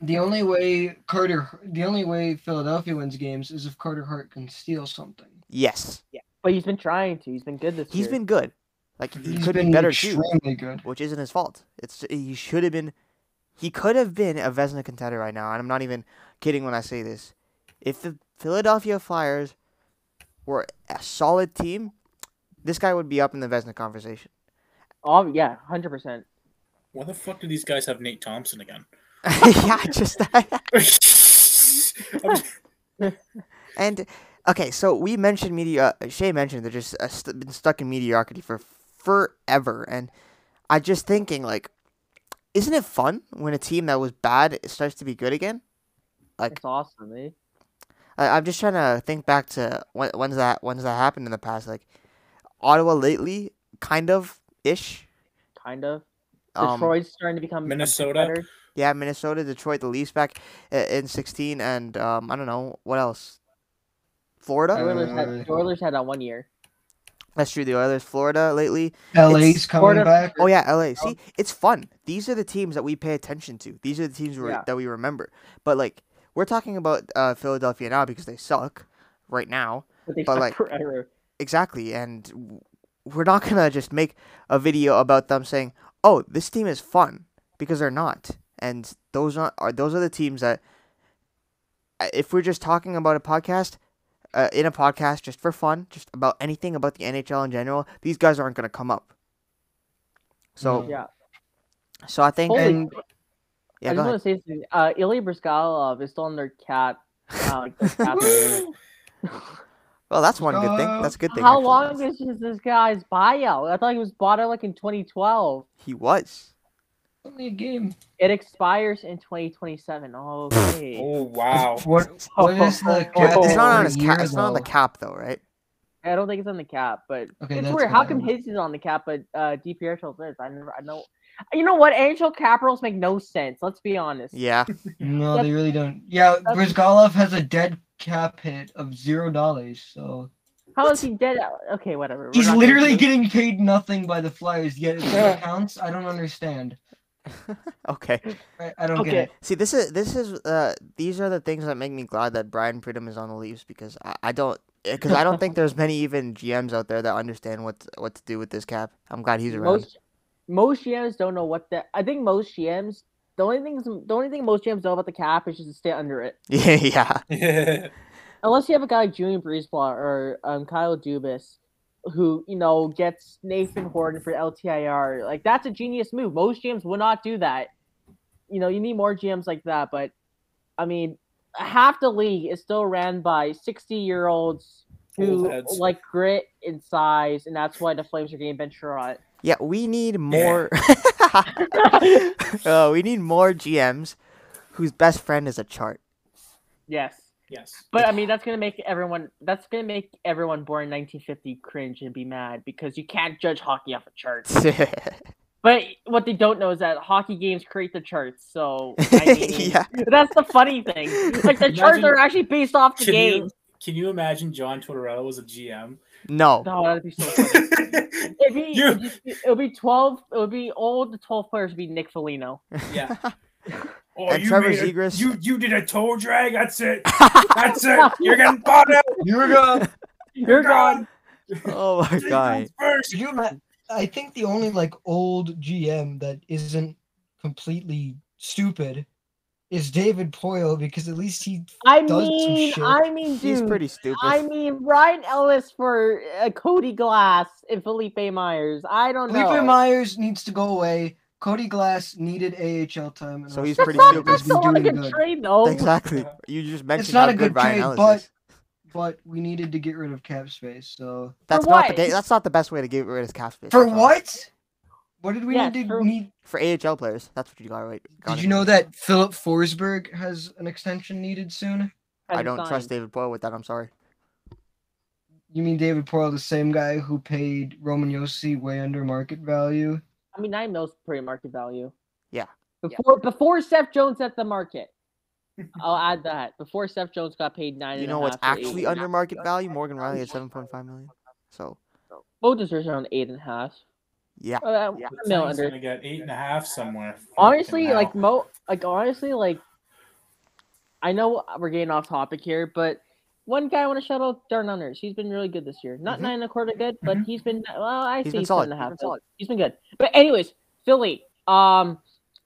S4: The only way Carter, the only way Philadelphia wins games is if Carter Hart can steal something.
S3: Yes,
S2: but he's been trying to. He's been good this
S3: he's
S2: year.
S3: been good. Like he
S4: He's
S3: could
S4: been
S3: be better too,
S4: good.
S3: which isn't his fault. It's he should have been. He could have been a Vezina contender right now, and I'm not even kidding when I say this. If the Philadelphia Flyers were a solid team, this guy would be up in the Vezina conversation.
S2: Oh yeah, hundred percent.
S1: Why the fuck do these guys have Nate Thompson again?
S3: yeah, just
S1: I'm just-
S3: And okay, so we mentioned media. Shay mentioned they're just uh, st- been stuck in mediocrity for forever, and I just thinking like, isn't it fun when a team that was bad starts to be good again? Like
S2: It's awesome, eh?
S3: I, I'm just trying to think back to when when's that when's that happened in the past? Like Ottawa lately, kind of ish.
S2: Kind of.
S3: Um,
S2: Detroit's starting to become
S1: Minnesota?
S2: better.
S3: yeah, Minnesota, Detroit, the Leafs back in 16, and um, I don't know what else. Florida.
S2: The Oilers had,
S4: Uh,
S2: the Oilers had that one year.
S3: That's true. The Oilers, Florida lately.
S4: LA's
S3: It's
S4: coming
S2: Florida-
S4: back.
S3: Oh yeah, LA. See, it's fun. These are the teams that we pay attention to. These are the teams
S2: Yeah.
S3: that we remember. But like, we're talking about uh, Philadelphia now because they suck right now.
S2: But they
S3: but,
S2: suck
S3: like,
S2: forever.
S3: Exactly, and we're not gonna just make a video about them saying, "Oh, this team is fun," because they're not. And those are, are those are the teams that, uh, if we're just talking about a podcast, uh, in a podcast just for fun, just about anything about the NHL in general, these guys aren't gonna come up. So,
S2: Yeah.
S3: so I think,
S2: Holy
S4: And-
S3: yeah,
S2: I
S3: go
S2: just
S3: ahead.
S2: want to say something. Uh, Ilya Bryzgalov is still on their cap. Uh, their cap.
S3: Well, that's one good thing. That's a good thing.
S2: How
S3: actually.
S2: long is this, this guy's buyout? I thought he was bought out like in 2012.
S3: He was.
S4: Only a game.
S2: It expires in 2027. Okay.
S1: oh wow.
S4: What? What is the cap?
S3: It's not on his cap. It's not on the cap though, right?
S2: I don't think it's on the cap, but
S4: Okay,
S2: it's weird. How come his is on the cap, but uh, DPRHL's is? I never, I know. You know what? NHL cap rules make no sense. Let's be honest.
S3: Yeah.
S4: No, they really don't. Yeah,
S2: that's-
S4: Bryzgalov has a dead cap hit of zero dollars, so
S2: How is he dead? Okay, whatever. We're
S4: he's literally getting paid nothing by the Flyers. Yet it still counts. I don't understand.
S3: Okay.
S4: I, I don't
S2: Okay.
S4: get it.
S3: See, this is this is uh these are the things that make me glad that Brian Pridham is on the Leafs because I, I don't because I don't think there's many even GMs out there that understand what what to do with this cap. I'm glad he's around.
S2: most most GMs don't know what the. I think most GMs. The only things, the only thing most GMs know about the cap is just to stay under it.
S3: Yeah, yeah.
S1: Yeah.
S2: Unless you have a guy like Julien BriseBois or um, Kyle Dubas, who you know gets Nathan Horton for LTIR. Like that's a genius move. Most GMs would not do that. You know, you need more GMs like that. But I mean, half the league is still ran by sixty-year-olds who like grit and size, and that's why the Flames are getting Ben Sherratt.
S3: Yeah, we need more. oh, we need more GMs whose best friend is a chart.
S2: yes.
S1: Yes.
S2: But I mean, that's gonna make everyone. That's gonna make everyone born in 1950 cringe and be mad because you can't judge hockey off a chart. But what they don't know is that hockey games create the charts. So I mean,
S3: Yeah.
S2: that's the funny thing. Like the charts are actually based off the
S1: Can you,
S2: games.
S1: can you imagine John Tortorella was a GM?
S3: No.
S2: No, that'd be so funny. It'd be,
S1: You-
S2: it'd just be- it would be twelve. It would be all the twelve players would be Nick Foligno.
S1: yeah. Oh,
S3: And
S1: you
S3: Trevor
S1: made
S3: Zegras.
S1: You you did a toe drag. That's it. That's it. You're getting bought out.
S4: You're gone.
S2: You're gone.
S3: oh my god.
S1: First.
S4: You ima- I think the only like old GM that isn't completely stupid is David Poile because at least he
S2: I
S4: does some
S2: mean,
S4: shit.
S2: I mean, dude.
S3: He's pretty stupid.
S2: I mean, Ryan Ellis for uh, Cody Glass and Philippe Myers. I don't know.
S4: Philippe Myers needs to go away. Cody Glass needed AHL time. and
S3: So he's pretty
S2: That's
S4: Matthews
S2: not,
S3: stupid.
S2: that's
S4: has
S2: not
S4: been
S2: a
S4: doing
S2: good
S4: good.
S2: trade, though.
S3: Exactly. You just mentioned it's
S4: not
S3: how
S4: a good
S3: Ryan
S4: trade, but- But we needed to get rid of cap space. So
S3: That's not the
S2: what?
S3: ga- that's not the best way to get rid of cap space.
S4: for what? What did we
S2: Yeah,
S4: need to
S2: for-
S4: need?
S3: For AHL players. That's what you got right. got
S4: Did you know that Filip Forsberg has an extension needed soon?
S3: I don't
S2: signed.
S3: trust David Boyle with that. I'm sorry.
S4: You mean David Poile, the same guy who paid Roman Josi way under market value?
S2: I mean, nine mils pretty market value.
S3: Yeah.
S2: Before before Seth Jones at the market. I'll add that before Seth Jones got paid nine.
S3: You
S2: and
S3: know what's
S2: half eight
S3: actually under market value? Morgan Rielly at 7.5 million. So
S2: half. Both deserves around eight and a half.
S3: yeah.
S2: Uh,
S3: Yeah.
S2: a mil under.
S1: gonna get eight and a half somewhere.
S2: Honestly, like mo, like honestly, like I know we're getting off topic here, but one guy I want to shout out, Darnell Nurse. He's been really good this year. Not
S3: Mhm.
S2: nine and a quarter good, but
S1: Mhm.
S2: he's been well. I
S3: He's
S2: say
S3: been
S2: seven
S3: solid.
S2: and a
S3: He's
S2: half.
S3: been
S2: but
S3: solid.
S2: He's been good. But anyways, Philly. Um,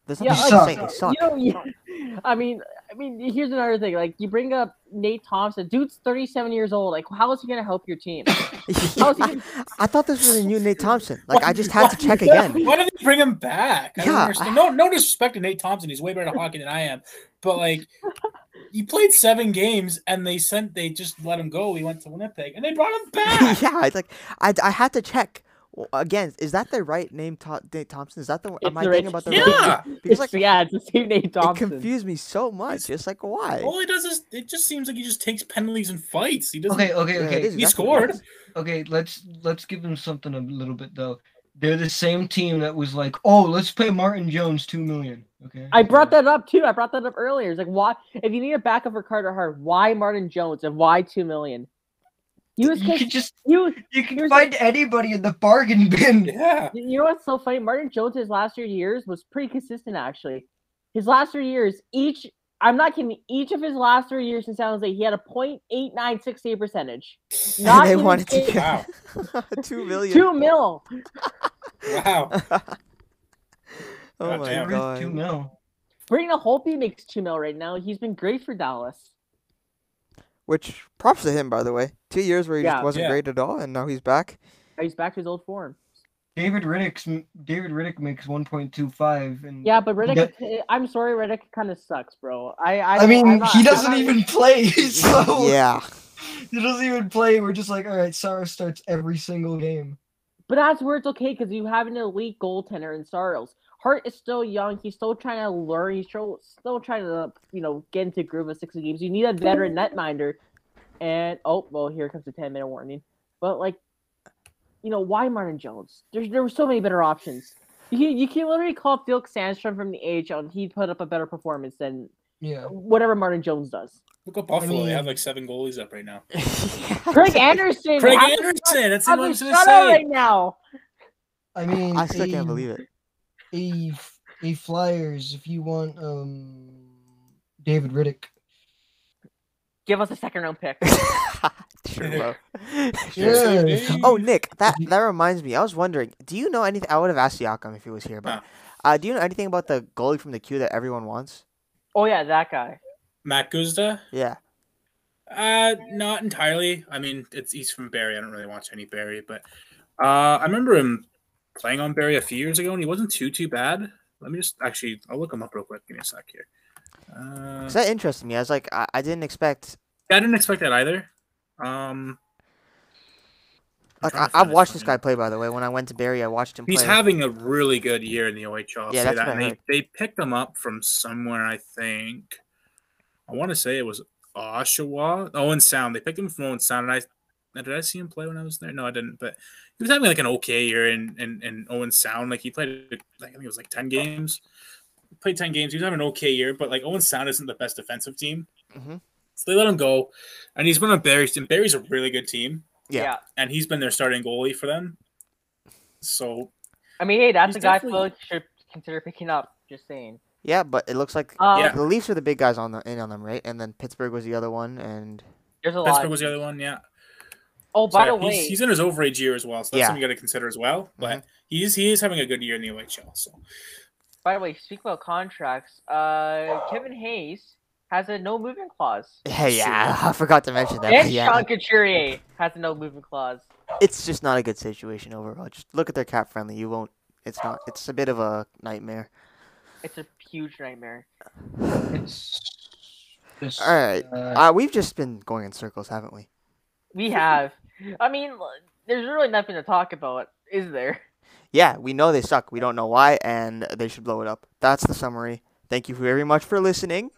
S3: There's
S2: Yeah,
S4: like-
S3: to say.
S2: You know, yeah, I mean, I mean, here's another thing. Like, you bring up Nate Thompson. Dude's 37 years old. Like, how is he gonna help your team? How's
S3: I,
S2: gonna-
S3: I thought this was a new Nate Thompson. Like I just had to check again.
S1: Why did they bring him back? I don't
S3: Yeah,
S1: understand. No, no disrespect to Nate Thompson. He's way better at hockey than I am. But like, he played seven games, and they sent they just let him go. He went to Winnipeg, and they brought him back.
S3: yeah, it's like I, I had to check again. Is that the right name, Tho- Nate Thompson? Is that the?
S2: It's
S3: am I
S2: the
S3: thinking
S2: right-
S3: about the?
S1: Yeah.
S3: right name? Because like
S2: yeah, it's the same Nate
S3: it
S2: Thompson.
S3: confused me so much. It's like why?
S1: All he does is it just seems like he just takes penalties and fights. He doesn't.
S4: Okay, okay, okay.
S3: is
S1: He
S3: exactly
S1: scored.
S3: what.
S4: Okay, let's let's give him something a little bit though. They're the same team that was like, "Oh, let's pay Martin Jones two million. Okay.
S2: I brought that up too. I brought that up earlier. It's like, why? If you need a backup for Carter Hart, why Martin Jones and why two million? You was
S4: You could just
S2: you.
S4: you can
S2: here's
S4: find anybody in the bargain bin.
S1: Yeah.
S2: You know what's so funny? Martin Jones his last three years was pretty consistent actually. His last three years, each I'm not kidding. Each of his last three years in San Jose, he had a .8968 percentage. Not
S3: and they wanted to
S2: kidding.
S1: Wow.
S3: get two million.
S2: Two mil.
S1: Wow.
S3: Oh
S1: God
S3: my
S1: damn.
S3: God.
S4: Two mil.
S2: Braden Holtby makes two mil right now. He's been great for Dallas.
S3: Which props to him, by the way. Two years where he
S2: Yeah.
S3: just wasn't
S1: Yeah.
S3: great at all, and now he's back.
S2: He's back to his old form.
S4: David Rittich's David Riddick makes one point two five, and
S2: Yeah, but Rittich,
S4: got- uh,
S2: I'm sorry, Rittich kind of sucks, bro. I I,
S4: I mean
S2: not-
S4: he doesn't
S2: not-
S4: even play, so
S3: yeah.
S4: he doesn't even play. We're just like, all right, Sarah starts every single game.
S2: But that's where it's okay because you have an elite goaltender in Saros. Hart is still young. He's still trying to learn. He's still, still trying to, you know, get into groove of 60 games. You need a veteran netminder. And, oh, well, here comes the 10 minute warning. But, like, you know, why Martin Jones? There's, there were so many better options. You can, you can literally call up Felix Sandstrom from the AHL and he'd put up a better performance than
S4: Yeah.
S2: whatever Martin Jones does.
S1: Look at Buffalo.
S4: mean-
S1: they have like seven goalies up right now.
S2: Craig Anderson!
S1: Craig
S2: have a-
S1: Anderson. That's
S2: have
S1: what I
S2: a
S1: was gonna
S2: shutout
S1: say.
S2: right now.
S4: I mean,
S3: I still
S4: a,
S3: can't believe it.
S4: A, a Flyers, if you want um David Rittich.
S2: Give us a second round pick.
S3: sure, bro.
S4: Yeah.
S3: Oh, Nick, that that reminds me. I was wondering, do you know anything? I would have asked Siakam if he was here, but uh, do you know anything about the goalie from the queue that everyone wants?
S2: oh, yeah, that guy.
S1: Mack Guzda.
S3: Yeah,
S1: Uh, not entirely. I mean, it's he's from Barrie. I don't really watch any Barrie, but uh, I remember him playing on Barrie a few years ago, and he wasn't too too bad. Let me just actually, I'll look him up real quick. Give me a sec here. Uh,
S3: that interested me. I was like, I, I didn't expect.
S1: I didn't expect that either. Um,
S3: Like, I, I've watched this guy play. By the way, when I went to Barrie, I watched him.
S1: He's
S3: play.
S1: having a really good year in the OHL.
S3: Yeah,
S1: say
S3: that's
S1: that.
S3: I
S1: they, they picked him up from somewhere, I think. I want to say it was Oshawa. Owen Sound. They picked him from Owen Sound, and I Did I see him play when I was there? No, I didn't. But he was having like an okay year in in, in Owen Sound. Like he played, like, I think it was like ten games. Played ten games. He was having an okay year, but like Owen Sound isn't the best defensive team,
S3: Mhm.
S1: so they let him go. And he's been on Barrie's. And Barrie's a really good team,
S3: Yeah.
S1: and he's been their starting goalie for them. So
S2: I mean, hey, that's
S1: He's
S2: a guy
S1: definitely-
S2: Philly should consider picking up. Just saying.
S3: Yeah, but it looks like
S2: Um,
S1: Yeah.
S3: the Leafs are the big guys on the in on them, right? And then Pittsburgh was the other one, and
S2: There's a lot.
S1: Pittsburgh was the other one. Yeah.
S2: Oh, by
S1: yeah,
S2: the way,
S1: he's, he's in his overage year as well, so that's
S3: Yeah.
S1: something you got to consider as well. But
S3: Mhm.
S1: he's he is having a good year in the OHL. So
S2: by the way, speak about contracts. Uh, Kevin Hayes has a no movement clause.
S3: hey, yeah, I forgot to mention that. but
S2: And
S3: yeah,
S2: Sean Couturier has a no movement clause.
S3: it's just not a good situation overall. Just look at their cap friendly. You won't. It's not. It's a bit of a nightmare.
S2: It's a huge nightmare.
S4: It's just,
S3: All right.
S4: uh,
S3: Uh, we've just been going in circles, haven't we?
S2: We have. I mean, there's really nothing to talk about, is there?
S3: Yeah, we know they suck. We don't know why, and they should blow it up. That's the summary. Thank you very much for listening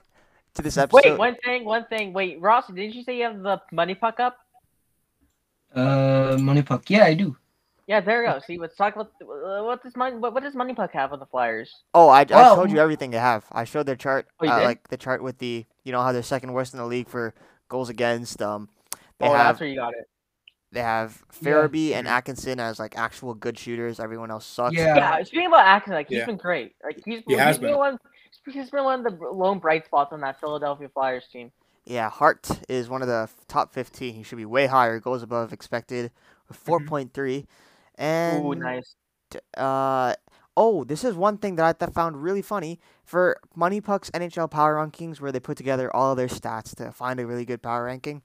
S3: to this episode.
S2: Wait, one thing, one thing. Wait, Ross, didn't you say you have the money puck up?
S4: uh, money puck. Yeah, I do.
S2: Yeah, there we go. See, let's talk about uh, what does money. What, what does money puck have on the Flyers?
S3: Oh, I, I
S4: Well-
S3: showed you everything they have. I showed their chart,
S2: Oh,
S3: uh, like the chart with the, you know how they're second worst in the league for goals against. Um, they
S2: oh,
S3: have
S2: that's where you got it.
S3: They have
S4: Yeah.
S3: And Atkinson as like actual good shooters. Everyone else sucks.
S4: Yeah.
S2: Yeah, speaking about Atkinson, like he's
S1: Yeah.
S2: been great. Like he's,
S1: He has
S2: he's been
S1: been.
S2: one. He's been one of the lone bright spots on that Philadelphia Flyers team.
S3: Yeah, Hart is one of the top 15. He should be way higher. Goals above expected 4.3. And
S2: Mm-hmm. Ooh, nice.
S3: uh oh, this is one thing that I th- found really funny for Money Puck's NHL Power Rankings, where they put together all of their stats to find a really good power ranking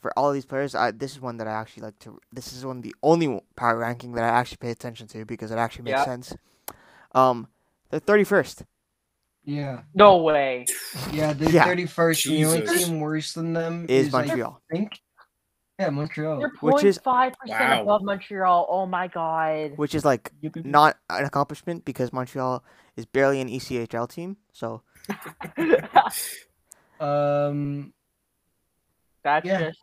S3: for all of these players. I, this is one that I actually like to. This is one of the only power ranking that I actually pay attention to because it actually makes
S2: Yeah.
S3: sense. Um, they're thirty first.
S4: Yeah,
S2: No way.
S4: yeah. The
S3: Yeah.
S4: thirty first. The only
S1: Jesus.
S4: team worse than them
S3: Is
S4: is, I
S3: Montreal.
S4: think. Yeah, Montreal.
S2: You're
S3: Which is-
S2: five percent
S1: Wow.
S2: above Montreal. Oh my god.
S3: which is like
S4: You
S3: not an accomplishment because Montreal is barely an ECHL team. So
S4: Um.
S2: That's
S4: Yeah.
S2: just.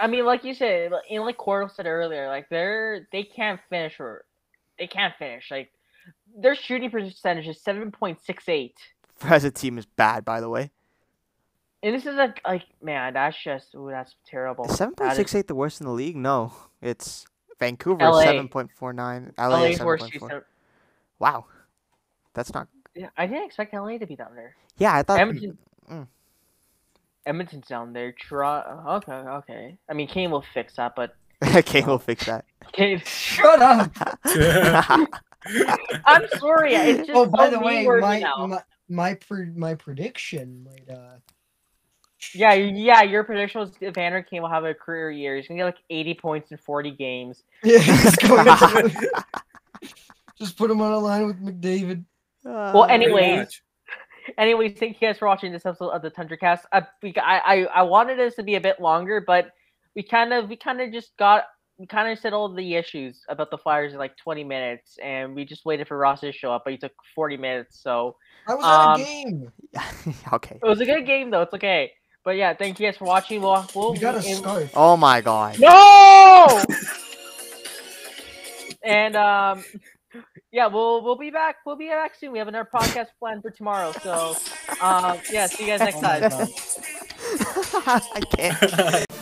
S2: I mean, like you said, like- and like Cordell said earlier, like they're they can't finish or they can't finish. Like their shooting percentage is seven point six eight,
S3: as a team is bad, by the way.
S2: and this is like like man, that's just ooh, that's terrible.
S3: Seven point six eight the worst in the league? No, it's Vancouver
S2: LA.
S3: seven point four nine. LA
S2: LA
S3: is seven
S2: worst.
S3: Wow, that's not.
S2: Yeah, I didn't expect LA to be down there.
S3: Yeah, I thought.
S2: Edmonton.
S3: mm.
S2: Edmonton's down there. Try, okay, okay. I mean, Kane will fix that, but
S3: okay, we'll fix that.
S2: Kane.
S4: Shut up.
S2: I'm sorry. It's just
S4: oh, by the way, my my my, pre- my prediction might uh.
S2: Yeah, yeah. Your prediction was Evander Kane will have a career year. He's gonna get like 80 points in 40 games.
S4: Yeah, he's going to just put him on a line with McDavid.
S2: Well,
S3: Uh,
S2: anyway-
S1: Pretty
S2: Anyways,
S1: much.
S2: Anyways, thank you guys for watching this episode of the Tundra Cast. I, we, I, I, I wanted this to be a bit longer, but we kind of, we kind of just got, we kind of said all the issues about the Flyers in like 20 minutes, and we just waited for Ross to show up, but he took 40 minutes. So
S4: I was
S2: Um,
S4: at a game.
S3: okay.
S2: it was a good game, though. It's okay. But yeah, thank you guys for watching. We'll, we'll
S4: We got a
S2: and-
S4: scarf.
S3: Oh my god.
S2: No. and um, yeah, we'll we'll be back. We'll be back soon. We have another podcast planned for tomorrow. So, um, yeah, see you guys next
S4: Oh
S2: time.
S3: I can't.